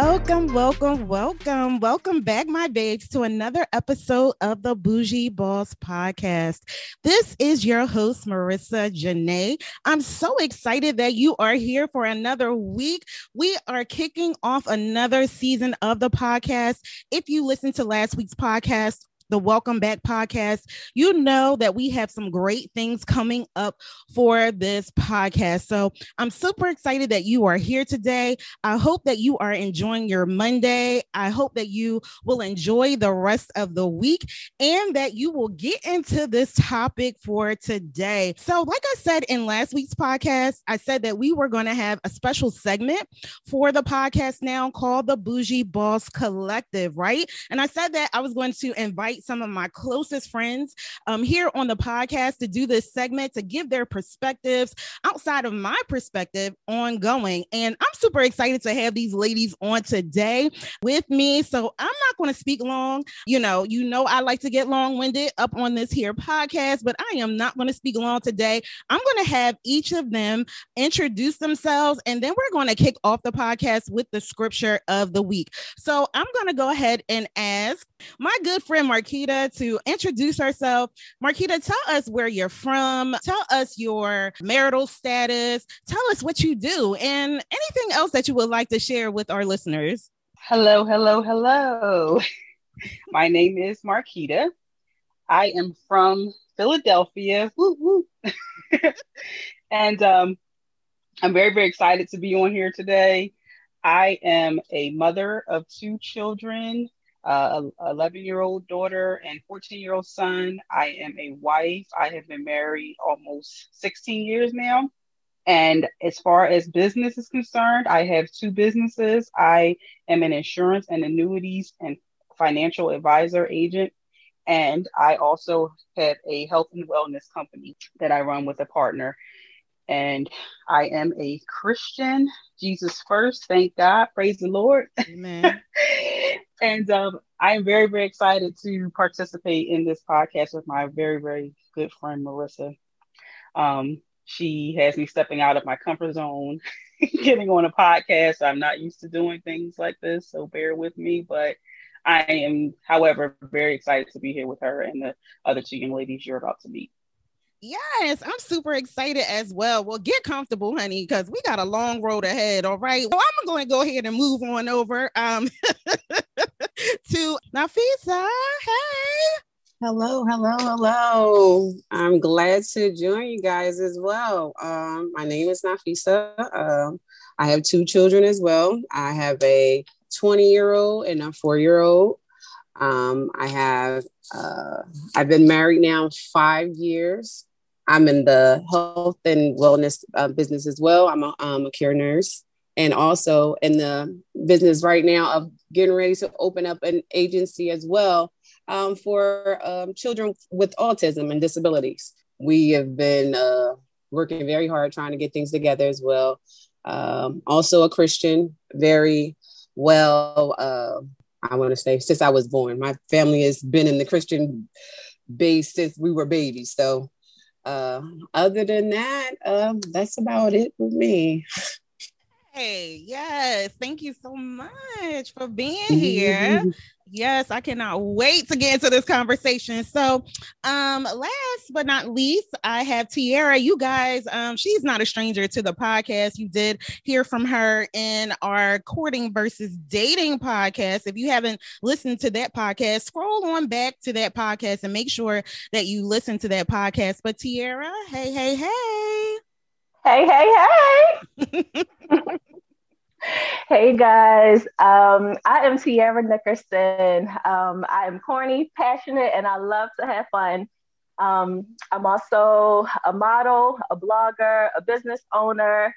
Welcome, welcome, welcome, welcome back, my babes, to another episode of the Bougie Boss Podcast. This is your host, Marica Janaé. I'm so excited that you are here for another week. We are kicking off another season of the podcast. If you listened to last week's podcast, the Welcome Back podcast, you know that we have some great things coming up for this podcast. So I'm super excited that you are here today. I hope that you are enjoying your Monday. I hope that you will enjoy the rest of the week and that you will get into this topic for today. So, like I said in last week's podcast, I said that we were going to have a special segment for the podcast now called the Bougie Boss Collective, right? And I said that I was going to invite invite some of my closest friends um, here on the podcast to do this segment to give their perspectives outside of my perspective ongoing. And I'm super excited to have these ladies on today with me. So I'm not going to speak long. You know, you know, I like to get long winded up on this here podcast, but I am not going to speak long today. I'm going to have each of them introduce themselves, and then we're going to kick off the podcast with the scripture of the week. So I'm going to go ahead and ask my good friend Mark Marquita to introduce herself. Marquita, tell us where you're from, tell us your marital status, tell us what you do, and anything else that you would like to share with our listeners. Hello, hello, hello. My name is Marquita. I am from Philadelphia. Woo, woo. and um, I'm very, very excited to be on here today. I am a mother of two children uh, 11 year old daughter and 14 year old son. I am a wife. I have been married almost 16 years now. And as far as business is concerned, I have two businesses. I am an insurance and annuities and financial advisor agent. And I also have a health and wellness company that I run with a partner. And I am a Christian. Jesus first. Thank God. Praise the Lord. Amen. and um, I am very, very excited to participate in this podcast with my very, very good friend Marica. Um, she has me stepping out of my comfort zone, getting on a podcast. I'm not used to doing things like this, so bear with me. But I am, however, very excited to be here with her and the other two young ladies you're about to meet. Yes, I'm super excited as well. Well, get comfortable, honey, because we got a long road ahead. All right. Well, I'm going to go ahead and move on over um, to Nafesa. Hey. Hello, hello, hello. I'm glad to join you guys as well. Um, my name is Nafesa. Um, I have two children as well. I have a 20 year old and a four year old. Um, I have uh, I've been married now five years. I'm in the health and wellness uh, business as well. I'm a, I'm a care nurse and also in the business right now of getting ready to open up an agency as well um, for um, children with autism and disabilities. We have been uh, working very hard trying to get things together as well. Um, also a Christian, very well, uh, I want to say, since I was born. My family has been in the Christian base since we were babies. So uh, other than that, um, that's about it for me. Hey, yes, thank you so much for being here. Yes, I cannot wait to get into this conversation. So, um, last but not least, I have Teirra. You guys, um, she's not a stranger to the podcast. You did hear from her in our courting versus dating podcast. If you haven't listened to that podcast, scroll on back to that podcast and make sure that you listen to that podcast. But Teirra, hey, hey, hey. Hey, hey, hey. hey guys, um, I am Teirra Nickerson. Um, I am corny, passionate, and I love to have fun. Um, I'm also a model, a blogger, a business owner,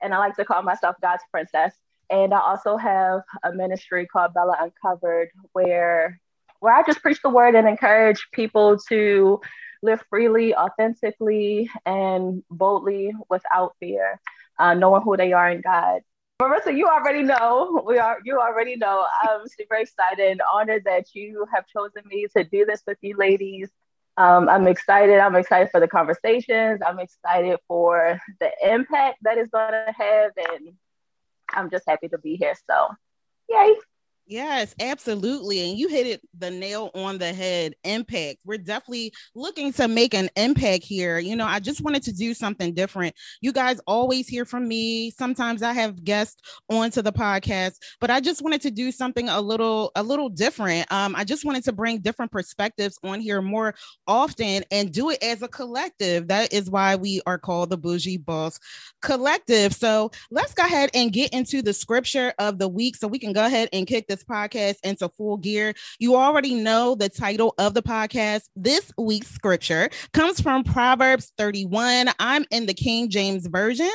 and I like to call myself God's princess. And I also have a ministry called Bella Uncovered, where where I just preach the word and encourage people to live freely, authentically, and boldly without fear, uh, knowing who they are in God. Marica, you already know. We are. You already know. I'm super excited, and honored that you have chosen me to do this with you, ladies. Um, I'm excited. I'm excited for the conversations. I'm excited for the impact that it's going to have, and I'm just happy to be here. So, yay! Yes, absolutely. And you hit it the nail on the head impact. We're definitely looking to make an impact here. You know, I just wanted to do something different. You guys always hear from me. Sometimes I have guests onto the podcast, but I just wanted to do something a little a little different. Um, I just wanted to bring different perspectives on here more often and do it as a collective. That is why we are called the Bougie Boss Collective. So let's go ahead and get into the scripture of the week so we can go ahead and kick this podcast into full gear. You already know the title of the podcast. This week's scripture comes from Proverbs 31. I'm in the King James Version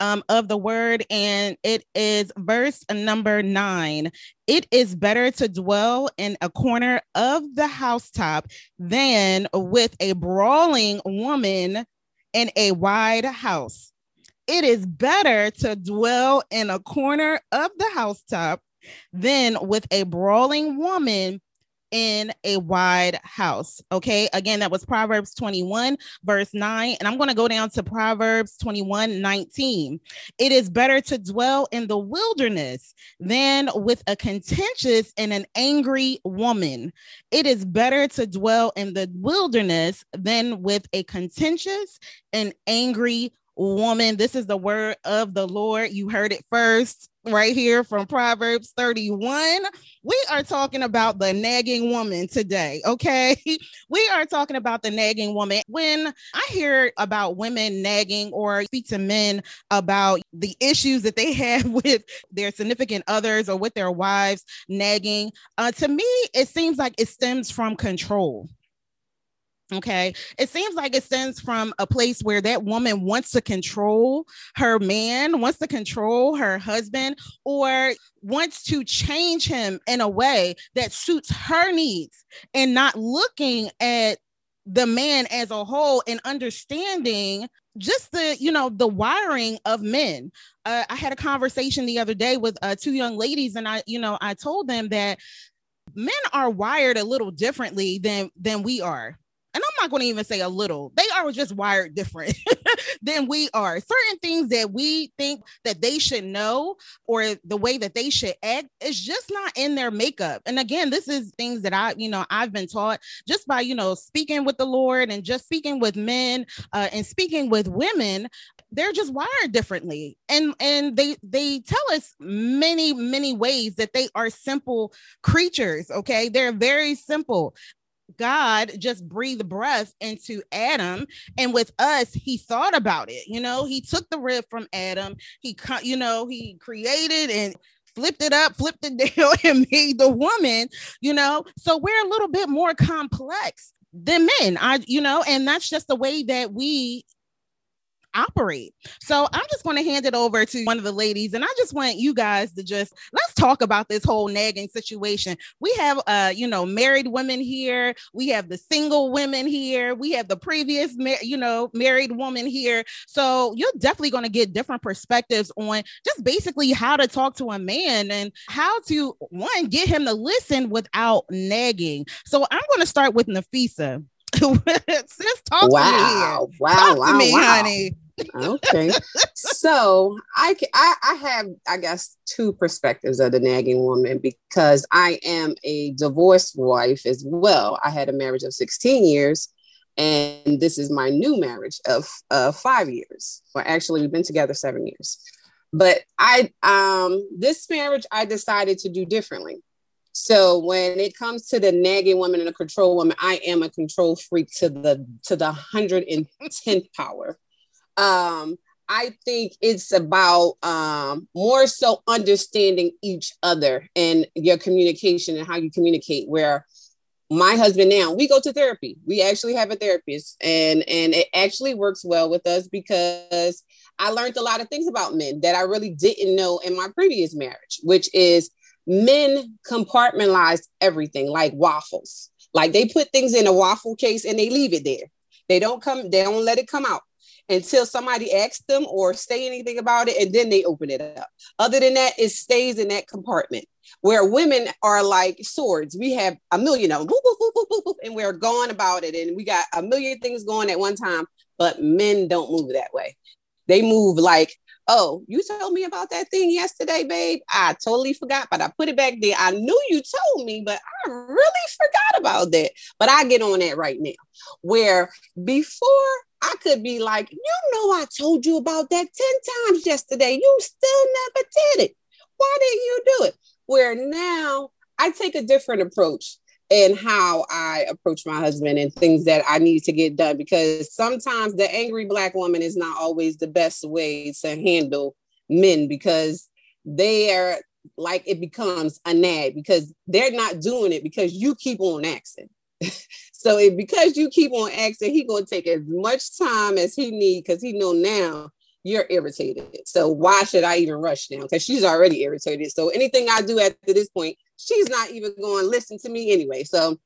um, of the word, and it is verse number nine. It is better to dwell in a corner of the housetop than with a brawling woman in a wide house. It is better to dwell in a corner of the housetop than with a brawling woman in a wide house. Okay. Again, that was Proverbs 21, verse 9. And I'm going to go down to Proverbs 21, 19. It is better to dwell in the wilderness than with a contentious and an angry woman. It is better to dwell in the wilderness than with a contentious and angry woman. This is the word of the Lord. You heard it first right here from Proverbs 31. We are talking about the nagging woman today, okay? We are talking about the nagging woman. When I hear about women nagging or speak to men about the issues that they have with their significant others or with their wives nagging, uh, to me, it seems like it stems from control Okay. It seems like it stems from a place where that woman wants to control her man, wants to control her husband, or wants to change him in a way that suits her needs and not looking at the man as a whole and understanding just the you know the wiring of men uh, i had a conversation the other day with uh, two young ladies and i you know i told them that men are wired a little differently than than we are and I'm not going to even say a little, they are just wired different than we are. Certain things that we think that they should know or the way that they should act is just not in their makeup. And again, this is things that I, you know, I've been taught just by, you know, speaking with the Lord and just speaking with men uh, and speaking with women they're just wired differently and and they they tell us many many ways that they are simple creatures okay they're very simple God just breathed breath into Adam. And with us, he thought about it. You know, he took the rib from Adam. He, you know, he created and flipped it up, flipped it down, and made the woman, you know. So we're a little bit more complex than men. I, you know, and that's just the way that we operate. So I'm just going to hand it over to one of the ladies, and I just want you guys to just let's talk about this whole nagging situation. We have, uh, you know, married women here. We have the single women here. We have the previous, you know, married woman here. So you're definitely going to get different perspectives on just basically how to talk to a man and how to one get him to listen without nagging. So I'm going to start with Nafesa. Sis, talk wow, to me. Wow, talk wow, to me, wow. honey. okay, so I, I I have I guess two perspectives of the nagging woman because I am a divorced wife as well. I had a marriage of 16 years, and this is my new marriage of uh, five years. Well, actually, we've been together seven years. But I um this marriage I decided to do differently. So when it comes to the nagging woman and the control woman, I am a control freak to the to the hundred and tenth power. Um, I think it's about um, more so understanding each other and your communication and how you communicate. Where my husband now, we go to therapy. We actually have a therapist, and and it actually works well with us because I learned a lot of things about men that I really didn't know in my previous marriage, which is men compartmentalize everything like waffles. Like they put things in a waffle case and they leave it there. They don't come, they don't let it come out until somebody asks them or say anything about it, and then they open it up. Other than that, it stays in that compartment. Where women are like swords, we have a million of them, and we're going about it, and we got a million things going at one time. But men don't move that way. They move like, oh, you told me about that thing yesterday, babe. I totally forgot, but I put it back there. I knew you told me, but I really forgot about that. But I get on that right now. Where before I could be like, you know, I told you about that 10 times yesterday. You still never did it. Why didn't you do it? Where now I take a different approach in how I approach my husband and things that I need to get done because sometimes the angry black woman is not always the best way to handle men because they are like it becomes a nag because they're not doing it because you keep on asking. so because you keep on asking, he gonna take as much time as he need because he know now you're irritated. So why should I even rush now? Because she's already irritated. So anything I do after this point, she's not even going to listen to me anyway. So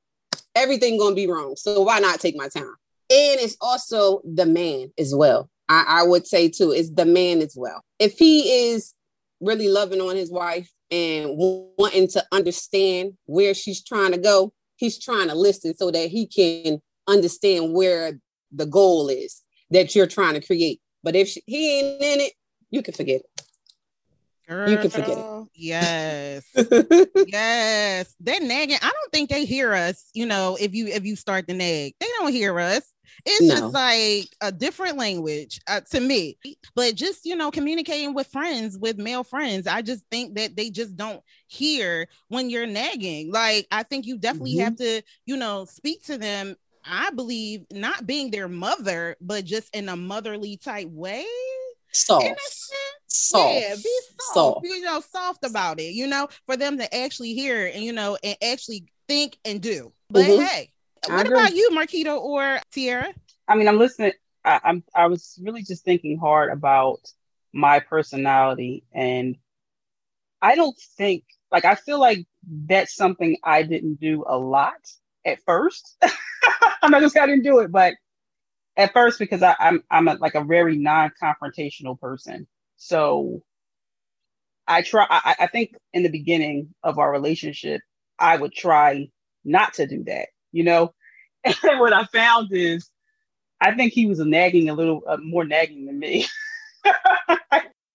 everything going to be wrong. So why not take my time? And it's also the man as well. I, I would say too, it's the man as well. If he is really loving on his wife and wanting to understand where she's trying to go, he's trying to listen so that he can understand where the goal is that you're trying to create. But if she, he ain't in it, you can forget it. Girl, you can forget it. Yes. yes. They're nagging. I don't think they hear us, you know, if you if you start the nag. They don't hear us. It's no. just like a different language uh, to me. But just, you know, communicating with friends, with male friends, I just think that they just don't hear when you're nagging. Like, I think you definitely mm-hmm. have to, you know, speak to them. I believe not being their mother, but just in a motherly type way soft. Soft. Yeah, be soft, soft. You know, soft about it, you know, for them to actually hear and you know, and actually think and do. But mm-hmm. hey, what about you, Marquita or Teirra? I mean, I'm listening. I, I'm I was really just thinking hard about my personality and I don't think like I feel like that's something I didn't do a lot at first. I'm not just I didn't do it, but at first because I, am I'm, I'm a, like a very non-confrontational person. So I try. I, I think in the beginning of our relationship, I would try not to do that. You know, and what I found is, I think he was nagging a little uh, more nagging than me.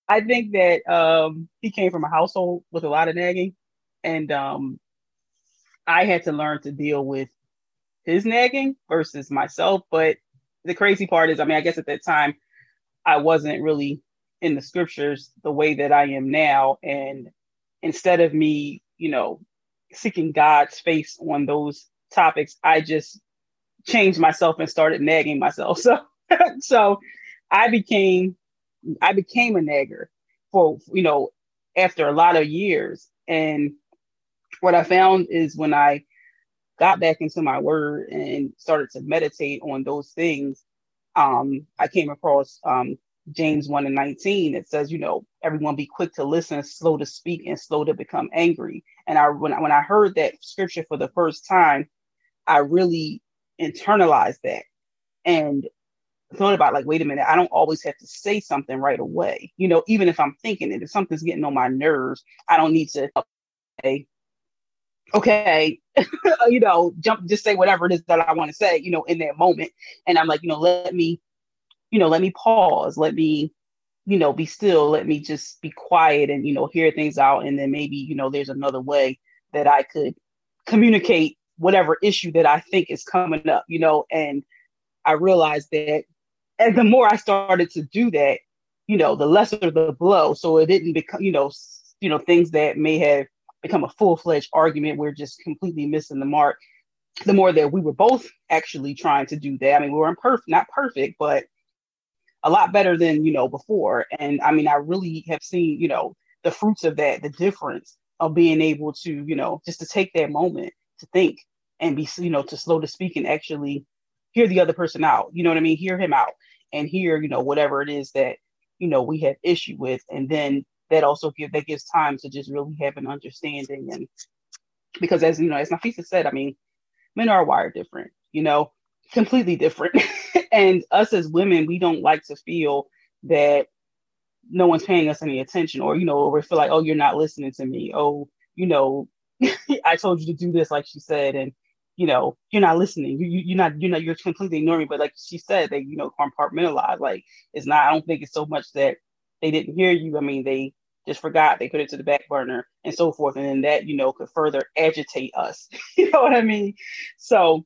I think that um, he came from a household with a lot of nagging, and um, I had to learn to deal with his nagging versus myself. But the crazy part is, I mean, I guess at that time, I wasn't really in the scriptures the way that I am now. And instead of me, you know, seeking God's face on those topics, I just changed myself and started nagging myself. So, so I became, I became a nagger for, you know, after a lot of years. And what I found is when I got back into my word and started to meditate on those things, um, I came across um, James 1 and 19. It says, you know, everyone be quick to listen, slow to speak, and slow to become angry. And I when, I, when I heard that scripture for the first time, I really internalized that and thought about like, wait a minute, I don't always have to say something right away. You know, even if I'm thinking it, if something's getting on my nerves, I don't need to say, okay, you know, jump, just say whatever it is that I want to say, you know, in that moment. And I'm like, you know, let me, you know, let me pause, let me, you know, be still, let me just be quiet and, you know, hear things out. And then maybe, you know, there's another way that I could communicate whatever issue that I think is coming up, you know, and I realized that and the more I started to do that, you know, the lesser the blow. So it didn't become, you know, you know, things that may have become a full-fledged argument we're just completely missing the mark the more that we were both actually trying to do that i mean we weren't perfect not perfect but a lot better than you know before. And i mean i really have seen you know the fruits of that the difference of being able to you know just to take that moment to think and be you know to slow to speak and actually hear the other person out you know what i mean? Hear him out and hear you know whatever it is that you know we have issue with. And then that also give that gives time to just really have an understanding. And because as you know as Nafesa said I mean men are wired different you know completely different and us as women we don't like to feel that no one's paying us any attention or you know or we feel like oh you're not listening to me oh you know I told you to do this like she said and you know, you're not listening. You, you you're not you're not you're completely ignoring. Me. But like she said, they you know compartmentalize. Like it's not. I don't think it's so much that they didn't hear you. I mean, they just forgot. They put it to the back burner and so forth. And then that you know could further agitate us. you know what I mean? So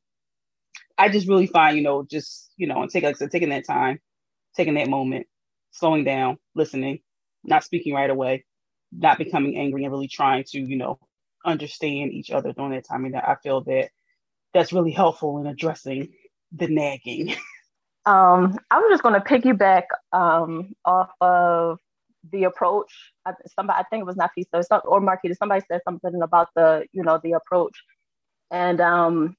I just really find you know just you know and take like I said, taking that time, taking that moment, slowing down, listening, not speaking right away, not becoming angry, and really trying to you know understand each other during that time. Mean, I feel that that's really helpful in addressing the nagging. Um, I was just going to piggyback um, off of the approach. I, somebody, I think it was Nafesa or Marquita. Somebody said something about the, you know, the approach, and um,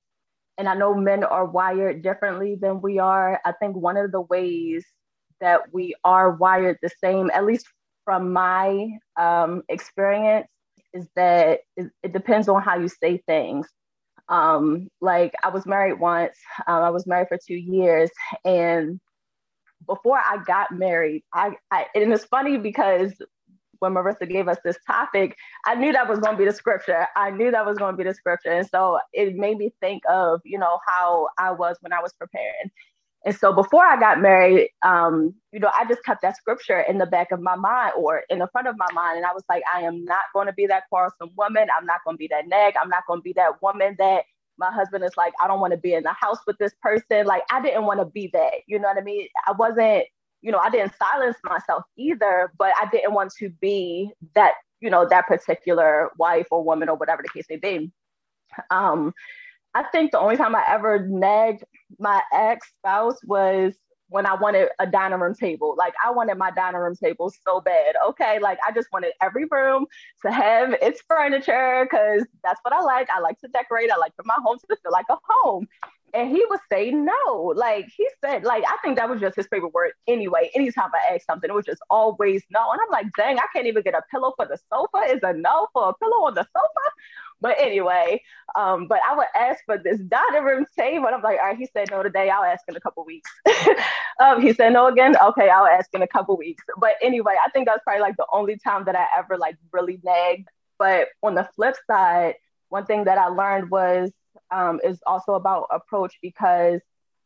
and I know men are wired differently than we are. I think one of the ways that we are wired the same, at least from my um, experience, is that it, it depends on how you say things. Um, like I was married once, um, I was married for two years, and before I got married, I, I and it's funny because when Marica gave us this topic, I knew that was going to be the scripture. I knew that was going to be the scripture, and so it made me think of you know how I was when I was preparing. And so before I got married, um, you know, I just kept that scripture in the back of my mind or in the front of my mind. And I was like, I am not going to be that quarrelsome woman. I'm not going to be that nag. I'm not going to be that woman that my husband is like, I don't want to be in the house with this person. Like, I didn't want to be that. You know what I mean? I wasn't, you know, I didn't silence myself either, but I didn't want to be that, you know, that particular wife or woman or whatever the case may be. Um, I think the only time I ever nagged my ex spouse was when I wanted a dining room table. Like I wanted my dining room table so bad. Okay. Like I just wanted every room to have its furniture because that's what I like. I like to decorate. I like for my home to feel like a home. And he would say no. Like he said, like I think that was just his favorite word anyway. Anytime I asked something, it was just always no. And I'm like, dang, I can't even get a pillow for the sofa. Is a no for a pillow on the sofa? But anyway, um, but I would ask for this dining room table. And I'm like, all right, he said no today. I'll ask in a couple weeks. um, he said no again. Okay, I'll ask in a couple weeks. But anyway, I think that's probably like the only time that I ever like really nagged. But on the flip side, one thing that I learned was um, is also about approach because,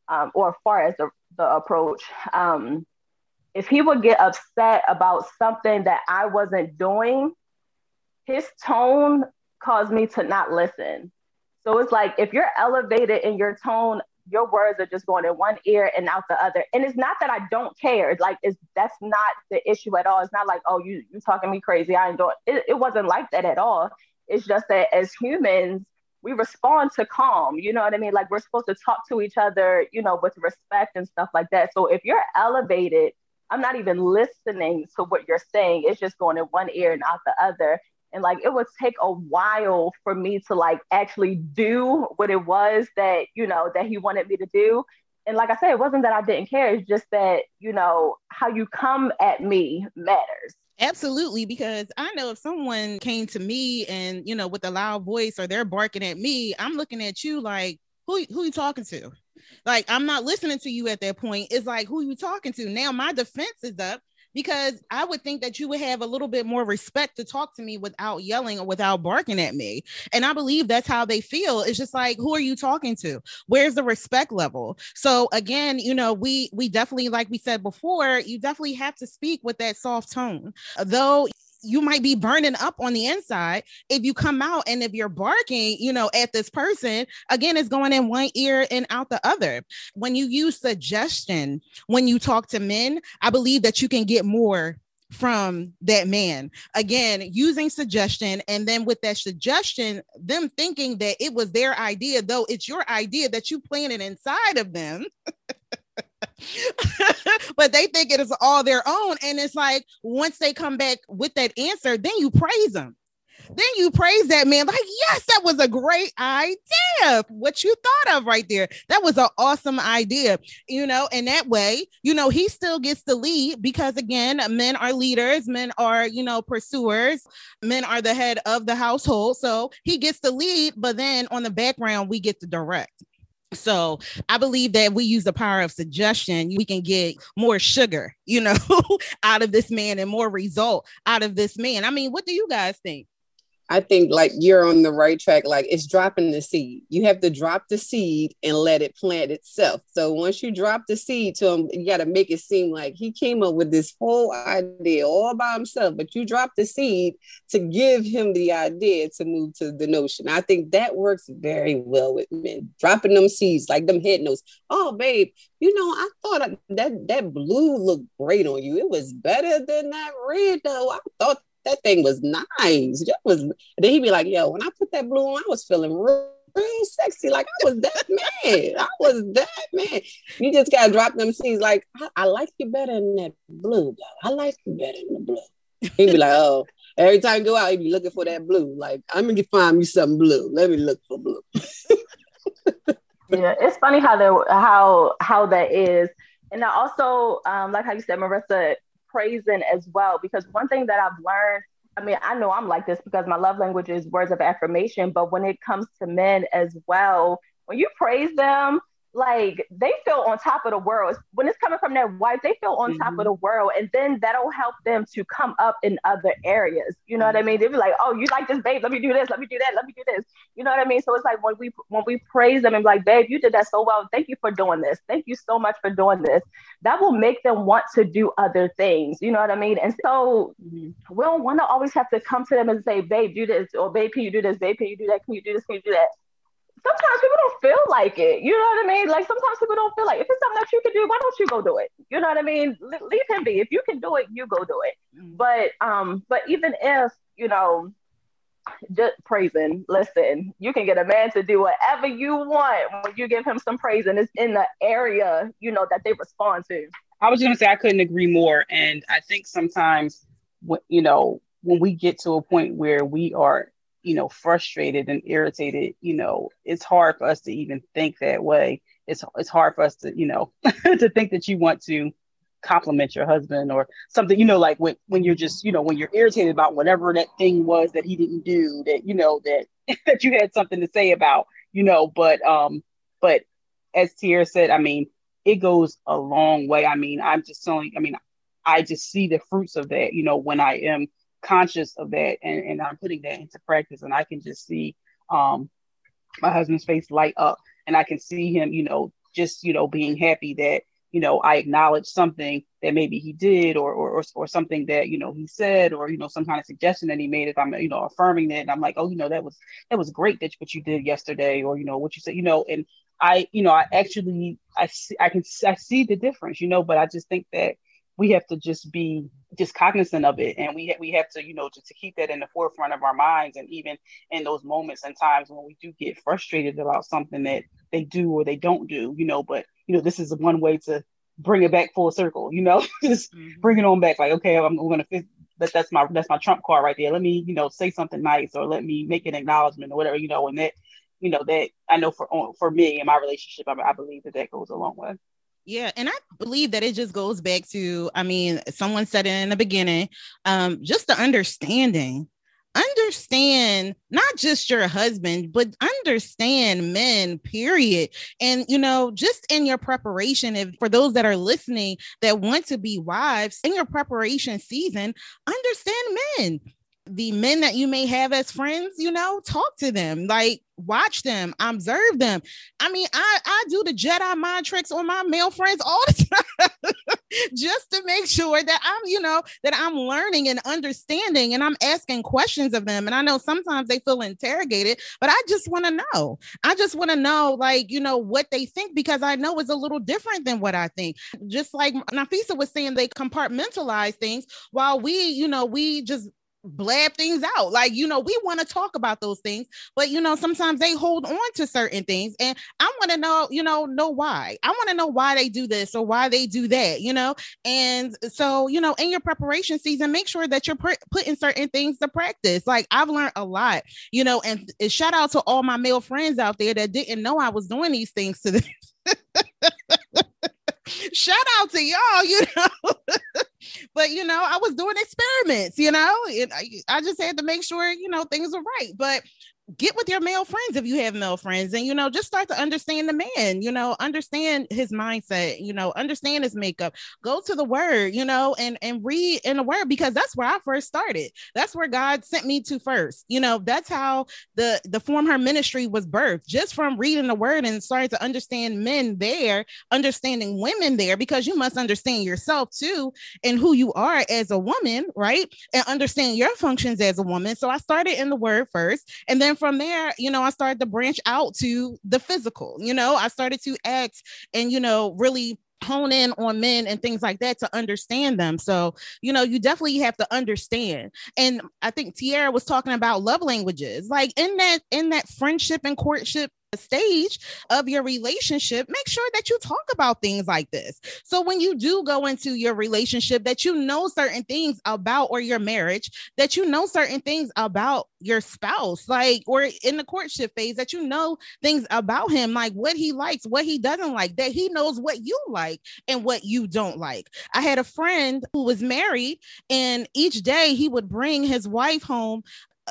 um, or far as the, the approach, um, if he would get upset about something that I wasn't doing, his tone caused me to not listen. So it's like if you're elevated in your tone, your words are just going in one ear and out the other. And it's not that I don't care. Like it's that's not the issue at all. It's not like, oh, you you talking me crazy. I ain't doing it. It wasn't like that at all. It's just that as humans, we respond to calm. You know what I mean? Like we're supposed to talk to each other, you know, with respect and stuff like that. So if you're elevated, I'm not even listening to what you're saying. It's just going in one ear and out the other and like it would take a while for me to like actually do what it was that you know that he wanted me to do and like i said it wasn't that i didn't care it's just that you know how you come at me matters Absolutely, because I know if someone came to me and you know with a loud voice or they're barking at me, I'm looking at you like, who who you talking to? Like I'm not listening to you at that point. It's like who you talking to? Now my defense is up because I would think that you would have a little bit more respect to talk to me without yelling or without barking at me. And I believe that's how they feel. It's just like, who are you talking to? Where's the respect level? So again, you know, we we definitely, like we said before, you definitely have to speak with that soft tone. Though you might be burning up on the inside if you come out and if you're barking you know at this person again it's going in one ear and out the other. When you use suggestion when you talk to men i believe that you can get more from that man. Again using suggestion and then with that suggestion them thinking that it was their idea though it's your idea that you planted inside of them but they think it is all their own. And it's like once they come back with that answer, then you praise them. then you praise that man like yes that was a great idea what you thought of right there that was an awesome idea you know and that way you know he still gets the lead because again men are leaders men are you know pursuers men are the head of the household so he gets the lead but then on the background we get the direct so I believe that we use the power of suggestion, we can get more sugar, you know, out of this man and more result out of this man. I mean, what do you guys think? I think like you're on the right track. Like it's dropping the seed. You have to drop the seed and let it plant itself. So once you drop the seed to him, you got to make it seem like he came up with this whole idea all by himself. But you drop the seed to give him the idea to move to the notion. I think that works very well with men. Dropping them seeds like them head notes. Oh, babe, you know I thought that that blue looked great on you. It was better than that red though. I thought that thing was nice. That was then he'd be like, yo, when I put that blue on, I was feeling real, real sexy. Like I was that man. I was that man. You just gotta drop them scenes like, I, I like you better than that blue, though. I like you better than the blue. He'd be like, oh, every time you go out, he'd be looking for that blue. Like, I'm gonna find me something blue. Let me look for blue. yeah, it's funny how the how how that is. And I also um, like how you said, Marica, praising as well. Because one thing that I've learned, I mean, I know I'm like this because my love language is words of affirmation, but when it comes to men as well, when you praise them, like they feel on top of the world. When it's coming from their wife, they feel on mm-hmm. top of mm-hmm. the world. And then that'll help them to come up in other areas. You know mm-hmm. what I mean? They'll be like, oh, you like this, babe. Let me do this. Let me do that. Let me do this. You know what I mean? So it's like when we when we praise them and be like, babe, you did that so well. Thank you for doing this. Thank you so much for doing this. That will make them want to do other things. You know what I mean? And so mm-hmm. we don't want to always have to come to them and say, babe, do this, or babe, can you do this? Babe, can you do that? Can you do this? Can you do that? Sometimes people don't feel like it. You know what I mean? Like sometimes people don't feel like if it's something that you can do, why don't you go do it? You know what I mean? leave him be. If you can do it, you go do it. Mm-hmm. But um, but even if you know, just praising, listen, you can get a man to do whatever you want when you give him some praise, and it's in the area you know that they respond to. I was going to say I couldn't agree more, and I think sometimes, you know, when we get to a point where we are you know, frustrated and irritated, you know, it's hard for us to even think that way. It's it's hard for us to, you know, to think that you want to compliment your husband or something, you know, like when when you're just, you know, when you're irritated about whatever that thing was that he didn't do, that you know, that that you had something to say about, you know, but um, but as Tier said, I mean, it goes a long way. I mean, I'm just telling, I mean, I just see the fruits of that, you know, when I am conscious of that and, and I'm putting that into practice and I can just see um my husband's face light up and I can see him, you know, just, you know, being happy that, you know, I acknowledge something that maybe he did or, or, or, something that, you know, he said, or, you know, some kind of suggestion that he made, if I'm, you know, affirming that and I'm like, oh, you know, that was, that was great that what you did yesterday, or, you know, what you said, you know, and I, you know, I actually, I see, I can, I see the difference, you know, but I just think that we have to just be just cognizant of it. And we we have to you know just to keep that in the forefront of our minds. And even in those moments and times when we do get frustrated about something that they do or they don't do you know but you know this is one way to bring it back full circle you know just mm-hmm. bring it on back. Like okay i'm, I'm gonna fit that that's my that's my trump card right there. Let me you know say something nice or let me make an acknowledgement or whatever you know and that you know that i know for for me in my relationship I, I believe that that goes a long way yeah, and I believe that it just goes back to, I mean, someone said it in the beginning, um, just the understanding. Understand not just your husband, but understand men, period. And you know, just in your preparation, if for those that are listening that want to be wives in your preparation season, understand men the men that you may have as friends, you know, talk to them, like watch them, observe them. I mean, I I do the Jedi mind tricks on my male friends all the time, just to make sure that I'm, you know, that I'm learning and understanding, and I'm asking questions of them. And I know sometimes they feel interrogated, but I just want to know. I just want to know, like, you know, what they think because I know it's a little different than what I think. Just like Nafesa was saying, they compartmentalize things while we, you know, we just blab things out. Like, you know, we want to talk about those things, but you know, sometimes they hold on to certain things. And I want to know, you know, know why. I want to know why they do this or why they do that, you know. And so, you know, in your preparation season, make sure that you're putting certain things to practice. Like I've learned a lot, you know, and, and shout out to all my male friends out there that didn't know I was doing these things to them. shout out to y'all, you know. but you know, I was doing experiments, you know, and I, I just had to make sure, you know, things were right. But get with your male friends if you have male friends and you know just start to understand the man you know understand his mindset you know understand his makeup. Go to the word you know and and read in the word because that's where i first started. That's where god sent me to first you know that's how the the form her ministry was birthed just from reading the word and starting to understand men there understanding women there because you must understand yourself too and who you are as a woman right? And understand your functions as a woman. So i started in the word first and then from there, you know, I started to branch out to the physical. You know, I started to act and, you know, really hone in on men and things like that to understand them. So, you know, you definitely have to understand. And I think Teirra was talking about love languages. Like in that in that friendship and courtship stage of your relationship make sure that you talk about things like this. So when you do go into your relationship that you know certain things about or your marriage that you know certain things about your spouse like or in the courtship phase that you know things about him like what he likes what he doesn't like that he knows what you like and what you don't like. I had a friend who was married and each day he would bring his wife home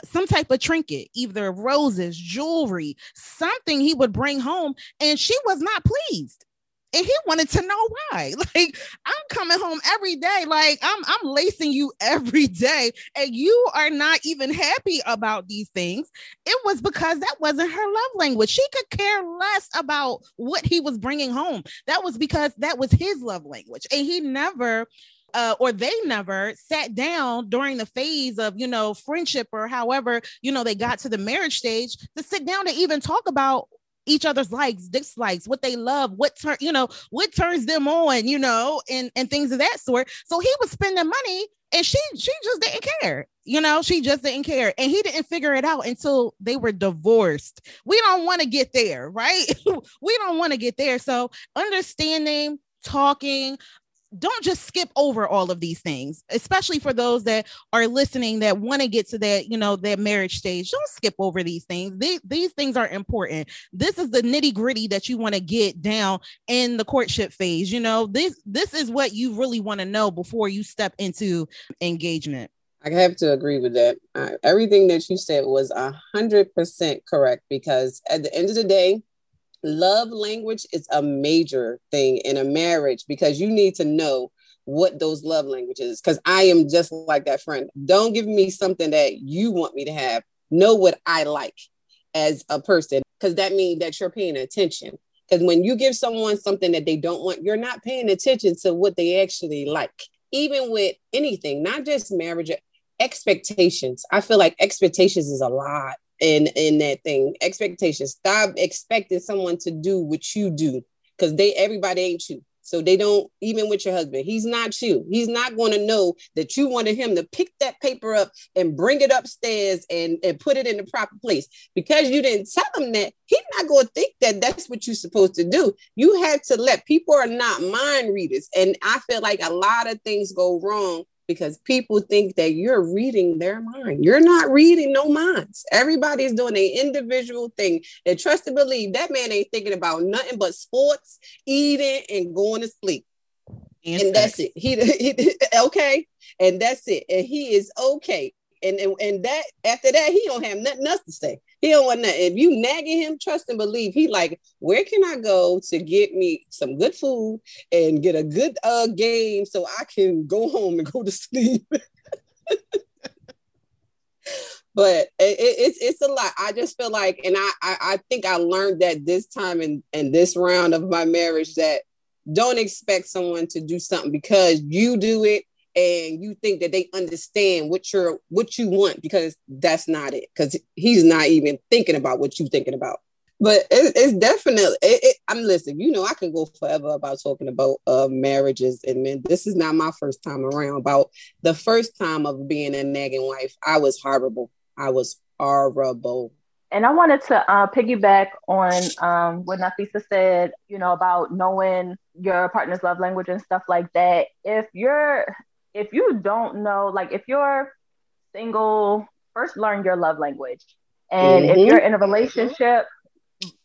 some type of trinket, either roses, jewelry, something he would bring home, and she was not pleased. And he wanted to know why. Like, I'm coming home every day, like I'm I'm lacing you every day, and you are not even happy about these things. It was because that wasn't her love language. She could care less about what he was bringing home. That was because that was his love language, and he never uh, or they never sat down during the phase of you know friendship or however you know they got to the marriage stage to sit down to even talk about each other's likes dislikes what they love what turn you know what turns them on you know and and things of that sort. So he was spending money and she she just didn't care you know she just didn't care. And he didn't figure it out until they were divorced. We don't want to get there right? We don't want to get there. So understanding talking don't just skip over all of these things especially for those that are listening that want to get to that you know that marriage stage don't skip over these things. These, these things are important. This is the nitty gritty that you want to get down in the courtship phase you know? This this is what you really want to know before you step into engagement. I have to agree with that. Uh, everything that you said was a hundred percent correct because at the end of the day, love language is a major thing in a marriage because you need to know what those love languages because i am just like that friend. Don't give me something that you want me to have. Know what i like as a person because that means that you're paying attention. Because when you give someone something that they don't want you're not paying attention to what they actually like even with anything not just marriage expectations. I feel like expectations is a lot in in that thing. Expectations. Stop expecting someone to do what you do because they everybody ain't you. So they don't even with your husband he's not you. He's not going to know that you wanted him to pick that paper up and bring it upstairs and and put it in the proper place. Because you didn't tell him that he's not going to think that that's what you're supposed to do. You have to let people are not mind readers and i feel like a lot of things go wrong because people think that you're reading their mind. You're not reading no minds. Everybody's doing an individual thing. And trust and believe that man ain't thinking about nothing but sports, eating, and going to sleep. And, and that's it. He, he okay, and that's it. And he is okay. And, and and that after that, he don't have nothing else to say. He don't want nothing. If you nagging him, trust and believe. He like, where can I go to get me some good food and get a good uh game so I can go home and go to sleep. but it, it, it's it's a lot. I just feel like, and I, I I think I learned that this time in in this round of my marriage that don't expect someone to do something because you do it and you think that they understand what you're what you want because that's not it because he's not even thinking about what you're thinking about. But it, it's definitely it, it, i'm listening you know i could go forever about talking about uh marriages and men this is not my first time around. About the first time of being a nagging wife i was horrible. I was horrible. And I wanted to uh, piggyback on um, what Nafesa said, you know, about knowing your partner's love language and stuff like that. If you're, if you don't know, like if you're single, first learn your love language. And mm-hmm. if you're in a relationship,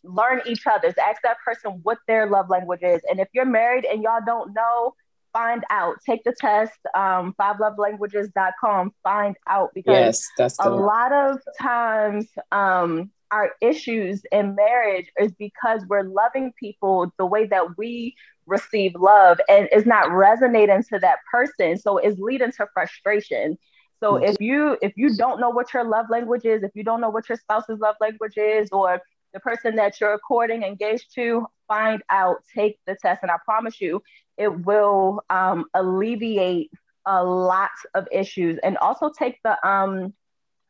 learn each other's. Ask that person what their love language is. And if you're married and y'all don't know, find out. Take the test, um, fivelovelanguages.com, find out because yes, that's a lot of times um, our issues in marriage is because we're loving people the way that we receive love and is not resonating to that person. So it's leading to frustration. So if you if you don't know what your love language is, if you don't know what your spouse's love language is, or the person that you're courting, engaged to, find out, take the test, and I promise you, it will um, alleviate a lot of issues. And also take the um,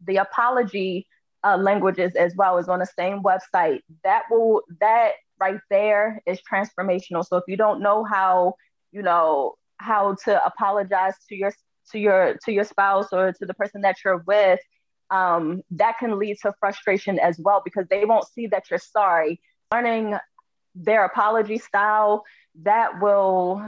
the apology uh, languages as well as on the same website. That will that right there is transformational. So if you don't know how, you know, how to apologize to your to your to your spouse or to the person that you're with, um, that can lead to frustration as well because they won't see that you're sorry. Learning their apology style that will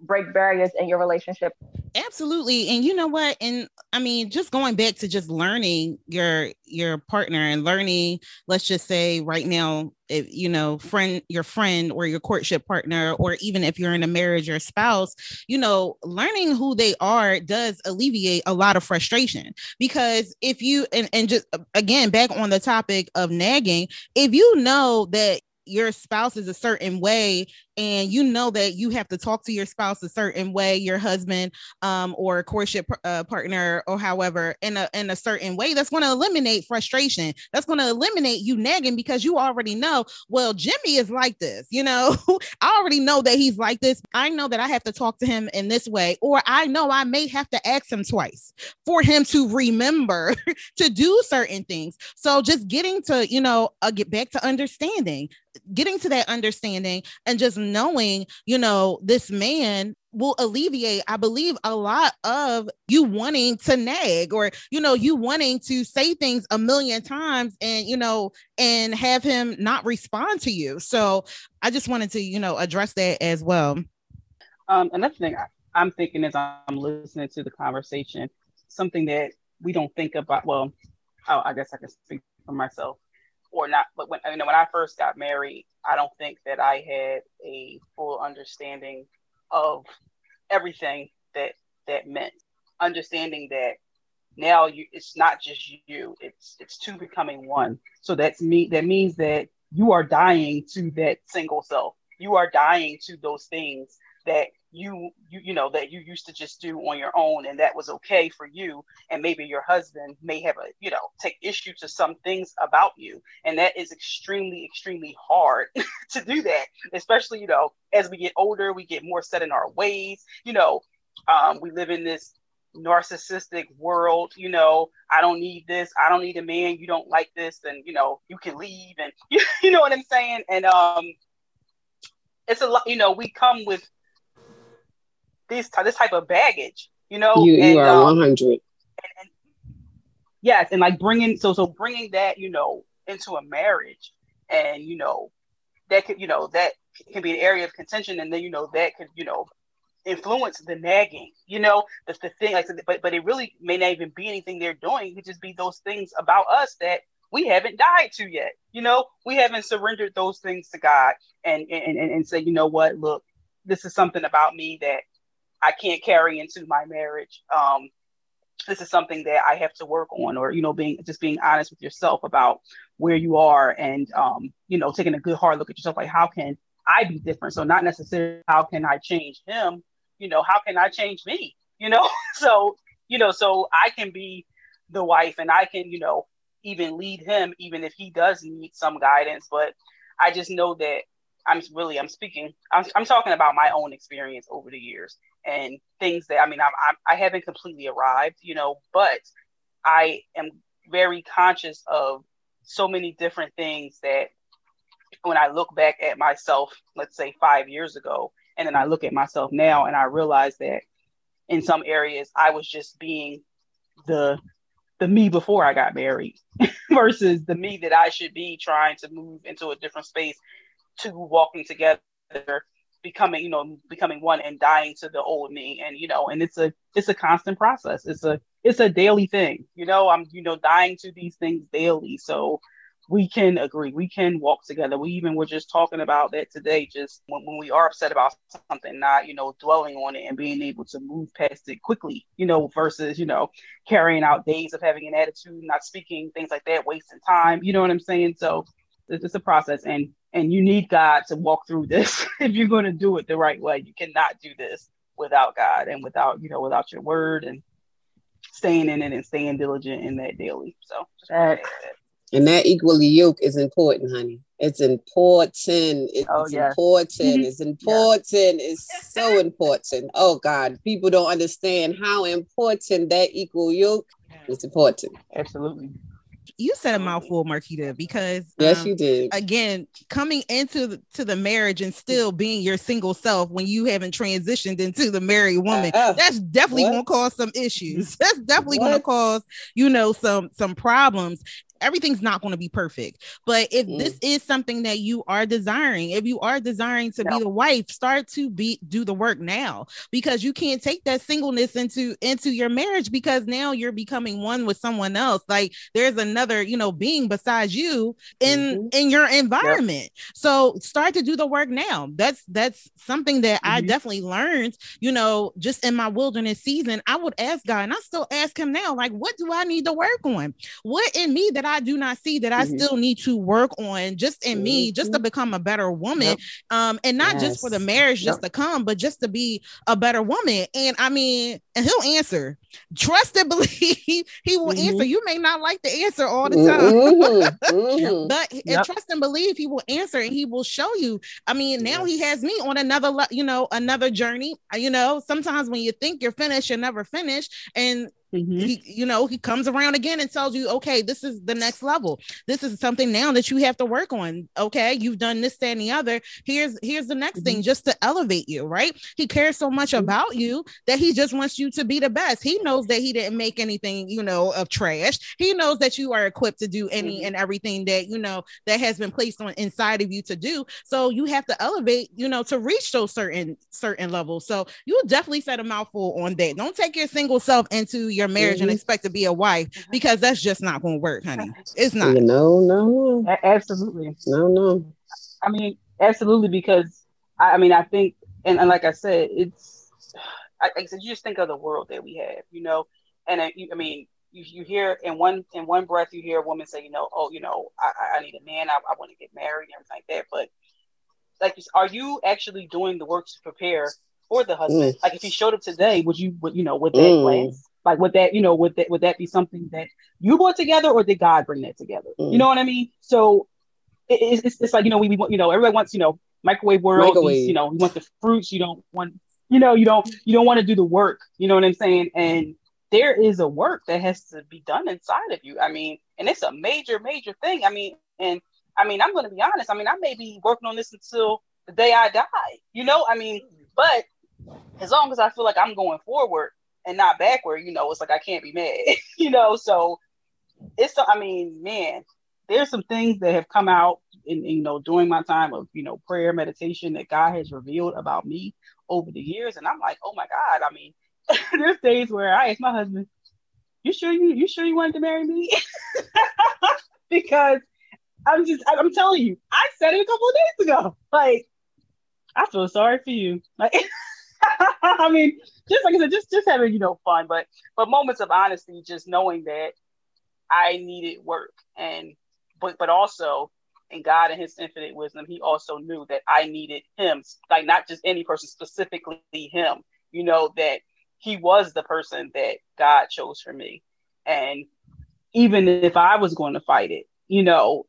break barriers in your relationship absolutely and you know what and i mean just going back to just learning your your partner and learning let's just say right now if you know friend your friend or your courtship partner or even if you're in a marriage or spouse you know learning who they are does alleviate a lot of frustration because if you and, and just uh, again back on the topic of nagging if you know that your spouse is a certain way and you know that you have to talk to your spouse a certain way your husband um, or courtship uh, partner or however in a in a certain way that's going to eliminate frustration. That's going to eliminate you nagging because you already know well jimmy is like this you know? I already know that he's like this. I know that i have to talk to him in this way or i know i may have to ask him twice for him to remember to do certain things. So just getting to you know uh, get back to understanding getting to that understanding and just knowing, you know, this man will alleviate, I believe, a lot of you wanting to nag or, you know, you wanting to say things a million times and, you know, and have him not respond to you. So I just wanted to, you know, address that as well. Um, another thing I, I'm thinking as I'm listening to the conversation, something that we don't think about, well, I, I guess I can speak for myself or not. But when you know when I first got married, I don't think that I had a full understanding of everything that that meant. Understanding that now you it's not just you, it's it's two becoming one. So that's me. That means that you are dying to that single self. You are dying to those things that you you you know that you used to just do on your own and that was okay for you. And maybe your husband may have a you know take issue to some things about you. And that is extremely extremely hard to do that especially you know as we get older we get more set in our ways. You know um, we live in this narcissistic world you know i don't need this i don't need a man you don't like this and you know you can leave and you, you know what i'm saying? And um it's a lot you know we come with these this type of baggage, you know. You, you and, are um, 100. yes, and like bringing so so bringing that you know into a marriage, and you know that could you know that can be an area of contention, and then you know that could you know influence the nagging. You know that's the thing. Like, but but it really may not even be anything they're doing. It could just be those things about us that we haven't died to yet. You know, we haven't surrendered those things to God and and and, and say, you know what, look, this is something about me that I can't carry into my marriage. Um, this is something that I have to work on, or you know, being just being honest with yourself about where you are, and um, you know, taking a good hard look at yourself. Like, how can I be different? So not necessarily how can I change him. You know, how can I change me? You know, so you know, so I can be the wife, and I can you know even lead him, even if he does need some guidance. But I just know that I'm really I'm speaking I'm, I'm talking about my own experience over the years and things that I mean I'm, I'm I haven't completely arrived you know but I am very conscious of so many different things that when I look back at myself, let's say five years ago, and then I look at myself now and I realize that in some areas I was just being the the me before I got married versus the me that I should be trying to move into a different space to walking together becoming you know becoming one and dying to the old me. And you know and it's a it's a constant process. It's a it's a daily thing. You know i'm you know dying to these things daily. So we can agree. We can walk together. We even were just talking about that today just when, when we are upset about something not you know dwelling on it and being able to move past it quickly you know versus you know carrying out days of having an attitude not speaking things like that wasting time. You know what i'm saying? So it's, it's a process. And and you need god to walk through this if you're going to do it the right way you cannot do this without god and without you know without your word and staying in it and staying diligent in that daily so that and that equally yoke is important, honey. It's important. It's oh, yeah. important. It's important. Yeah. It's so important. Oh God, people don't understand how important that equal yoke is important. Absolutely you said a mouthful, Marquita, because yes, um, you did. Again, coming into the, to the marriage and still being your single self when you haven't transitioned into the married woman, uh, that's definitely what? gonna cause some issues. That's definitely what? gonna cause you know some some problems everything's not going to be perfect. But if mm. this is something that you are desiring, if you are desiring to be the wife, start to be do the work now because you can't take that singleness into into your marriage because now you're becoming one with someone else. Like there's another, you know, being besides you in mm-hmm. in your environment. Yep. So start to do the work now. That's that's something that mm-hmm. I definitely learned, you know, just in my wilderness season. I would ask God and I still ask him now, like, what do I need to work on? What in me that I do not see that I mm-hmm. still need to work on just in mm-hmm. me, just to become a better woman. Yep. Um, and not yes. just for the marriage just yep. to come, but just to be a better woman. And I mean, and he'll answer. Trust and believe he will mm-hmm. answer. You may not like the answer all the time, mm-hmm. mm-hmm. but yep. trust and believe he will answer and he will show you. I mean, now he has me on another, you know, another journey. You know, sometimes when you think you're finished, you're never finished. And Mm-hmm. He, you know, he comes around again and tells you, okay, this is the next level. This is something now that you have to work on. Okay, you've done this, that, and the other. Here's here's the next mm-hmm. thing, just to elevate you, right? He cares so much mm-hmm. about you that he just wants you to be the best. He knows that he didn't make anything, you know, of trash. He knows that you are equipped to do any mm-hmm. and everything that you know that has been placed on inside of you to do. So you have to elevate, you know, to reach those certain certain levels. So you definitely set a mouthful on that. Don't take your single self into your marriage mm-hmm. and expect to be a wife mm-hmm. because that's just not going to work, honey. It's not. No, no, absolutely. No, no. I mean, absolutely, because I, I mean, I think, and, and like I said, it's, I, I said, you just think of the world that we have, you know, and I, I mean, you, you hear in one in one breath you hear a woman say, you know, oh, you know, I, I need a man, I, I want to get married and everything like that. But like, are you actually doing the work to prepare for the husband? Mm. Like, if he showed up today, would you, would you know, would that mm. glance? Like, would that, you know, would that would that be something that you brought together, or did God bring that together? Mm. You know what I mean? So it, it's, it's like you know we, we want you know everybody wants you know microwave world. Microwave. You know, you want the fruits. You don't want you know you don't you don't want to do the work. You know what I'm saying? And there is a work that has to be done inside of you. I mean, and it's a major major thing. I mean, and I mean, I'm going to be honest. I mean, I may be working on this until the day I die. You know, I mean, but as long as I feel like I'm going forward, and not backward, you know, it's like I can't be mad, you know. So it's, I mean, man, there's some things that have come out in, in, you know during my time of you know prayer meditation that God has revealed about me over the years, and I'm like, oh my God, I mean, there's days where I ask my husband, "You sure you you sure you wanted to marry me?" because I'm just I'm telling you, I said it a couple of days ago, like I feel sorry for you, like. I mean, just like I said, just just having you know fun, but but moments of honesty, just knowing that I needed work, and but but also in God and His infinite wisdom, He also knew that I needed Him, like not just any person, specifically Him. You know that He was the person that God chose for me, and even if I was going to fight it, you know,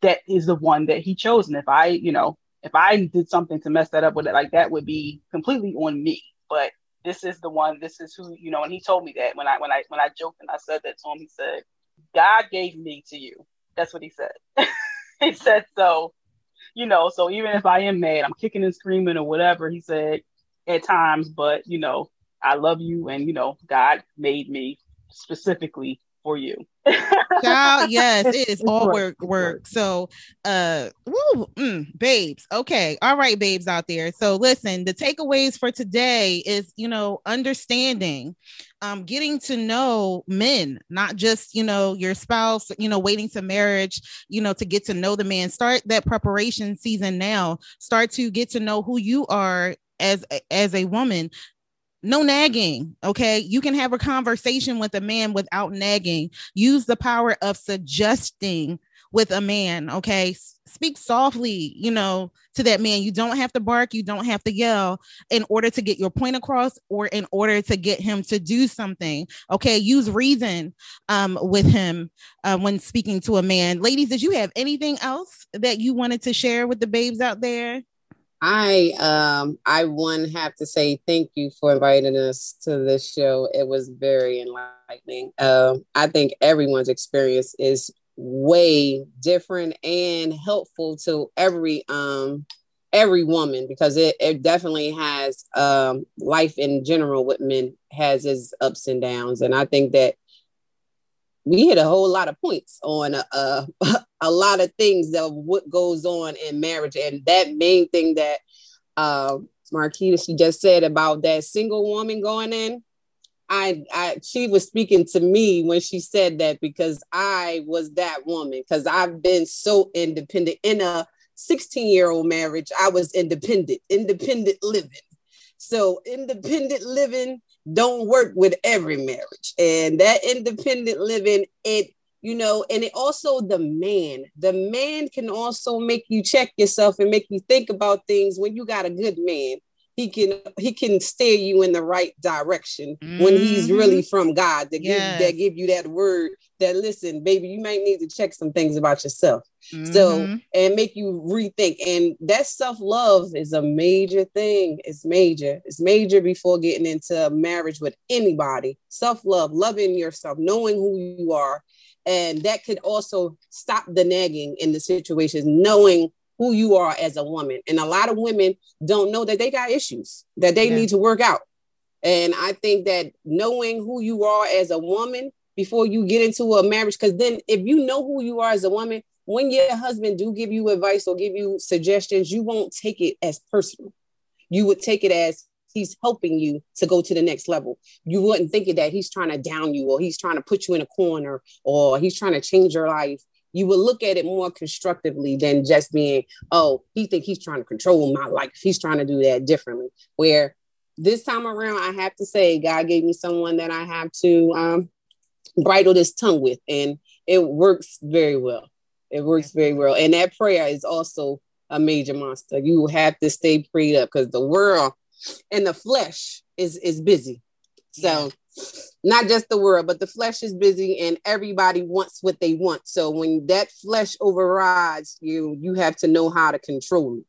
that is the one that He chose, and if I, you know, if I did something to mess that up with it, like that would be completely on me. But this is the one, this is who, you know, and he told me that when I when I when I joked and I said that to him, he said, God gave me to you. That's what he said. he said, so you know, so even if I am mad, I'm kicking and screaming or whatever he said at times, but you know, I love you and you know, God made me specifically for you. Child, yes, it is all work, work. So, uh, woo, mm, babes. Okay, all right, babes out there. So, listen, the takeaways for today is, you know, understanding, um, getting to know men, not just, you know, your spouse, you know, waiting to marriage, you know, to get to know the man. Start that preparation season now. Start to get to know who you are as as a woman no nagging okay? You can have a conversation with a man without nagging. Use the power of suggesting with a man okay? Speak softly you know to that man. You don't have to bark you don't have to yell in order to get your point across or in order to get him to do something okay? Use reason um, with him uh, when speaking to a man. Ladies did you have anything else that you wanted to share with the babes out there I um I one have to say thank you for inviting us to this show. It was very enlightening. Um, I think everyone's experience is way different and helpful to every um every woman because it, it definitely has um life in general with men has its ups and downs and i think that we hit a whole lot of points on a, a lot of things of what goes on in marriage. And that main thing that uh, Marquita, she just said about that single woman going in, I, I she was speaking to me when she said that because I was that woman because I've been so independent in a 16 year old marriage. I was independent, independent living. So independent living don't work with every marriage. And that independent living, it, you know, and it also the man, the man can also make you check yourself and make you think about things when you got a good man he can he can steer you in the right direction mm-hmm. when he's mm-hmm. really from God to yes. give that give you that word that listen, baby, you might need to check some things about yourself. Mm-hmm. So and make you rethink. And that self-love is a major thing. It's major. It's major before getting into marriage with anybody. Self-love, loving yourself, knowing who you are. And that could also stop the nagging in the situations, knowing who you are as a woman. And a lot of women don't know that they got issues that they yeah. need to work out. And I think that knowing who you are as a woman before you get into a marriage, because then if you know who you are as a woman, when your husband do give you advice or give you suggestions, you won't take it as personal. You would take it as he's helping you to go to the next level. You wouldn't think of that he's trying to down you or he's trying to put you in a corner or he's trying to change your life you would look at it more constructively than just being, oh, he think he's trying to control my life. He's trying to do that differently. Where this time around, I have to say, God gave me someone that I have to um, bridle this tongue with, and it works very well. It works very well, and that prayer is also a major monster. You have to stay prayed up because the world and the flesh is is busy. So not just the world, but the flesh is busy and everybody wants what they want. So when that flesh overrides you, you have to know how to control it.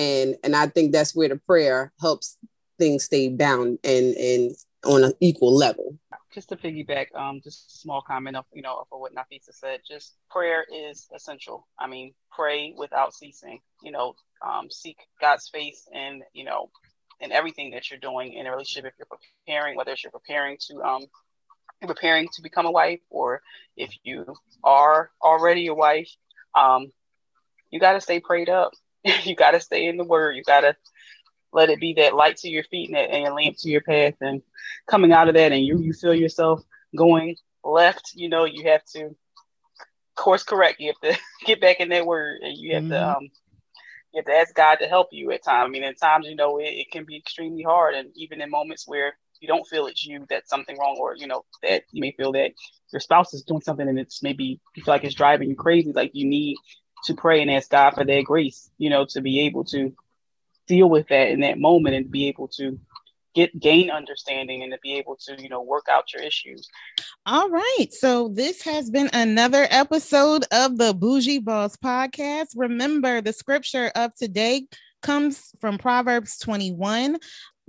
And and I think that's where the prayer helps things stay bound and and on an equal level. Just to piggyback, um, just a small comment of you know for what Nafesa said. Just prayer is essential. I mean, pray without ceasing. You know, um, seek God's face and you know in everything that you're doing in a relationship. If you're preparing, whether it's you're preparing to um, preparing to become a wife, or if you are already a wife, um, you got to stay prayed up. you got to stay in the Word. You got to let it be that light to your feet and, that, and a lamp to your path. And coming out of that, and you you feel yourself going left, you know, you have to course correct. You have to get back in that Word, and you have mm-hmm. to um, you have to ask God to help you at times. I mean, at times, you know, it, it can be extremely hard. And even in moments where you don't feel it's you that's something wrong, or, you know, that you may feel that your spouse is doing something and it's maybe you feel like it's driving you crazy, like you need to pray and ask God for that grace, you know, to be able to deal with that in that moment and be able to get gain understanding and to be able to you know work out your issues. All right. So this has been another episode of the bougie boss podcast. Remember the scripture of today comes from proverbs 21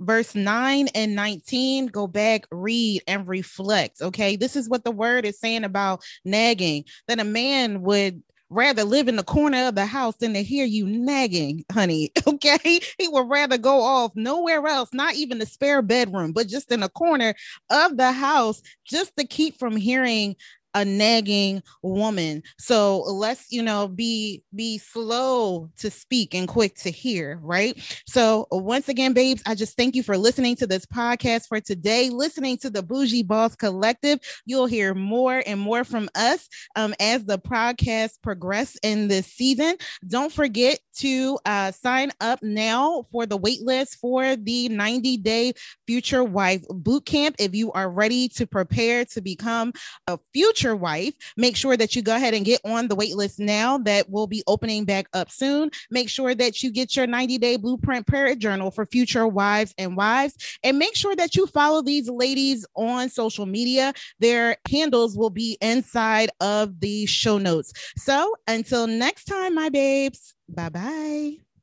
verse 9 and 19 go back read and reflect okay? This is what the word is saying about nagging that a man would rather live in the corner of the house than to hear you nagging, honey. Okay. He would rather go off nowhere else, not even the spare bedroom, but just in a corner of the house just to keep from hearing a nagging woman. So let's, you know, be be slow to speak and quick to hear, right? So once again, babes, I just thank you for listening to this podcast for today, listening to the Bougie Boss Collective. You'll hear more and more from us um, as the podcast progress in this season. Don't forget to uh, sign up now for the waitlist for the 90 day future wife boot camp if you are ready to prepare to become a future future wife, make sure that you go ahead and get on the wait list now that will be opening back up soon. Make sure that you get your 90 day blueprint prayer journal for future wives and wives. And make sure that you follow these ladies on social media. Their handles will be inside of the show notes. So until next time, my babes, bye bye.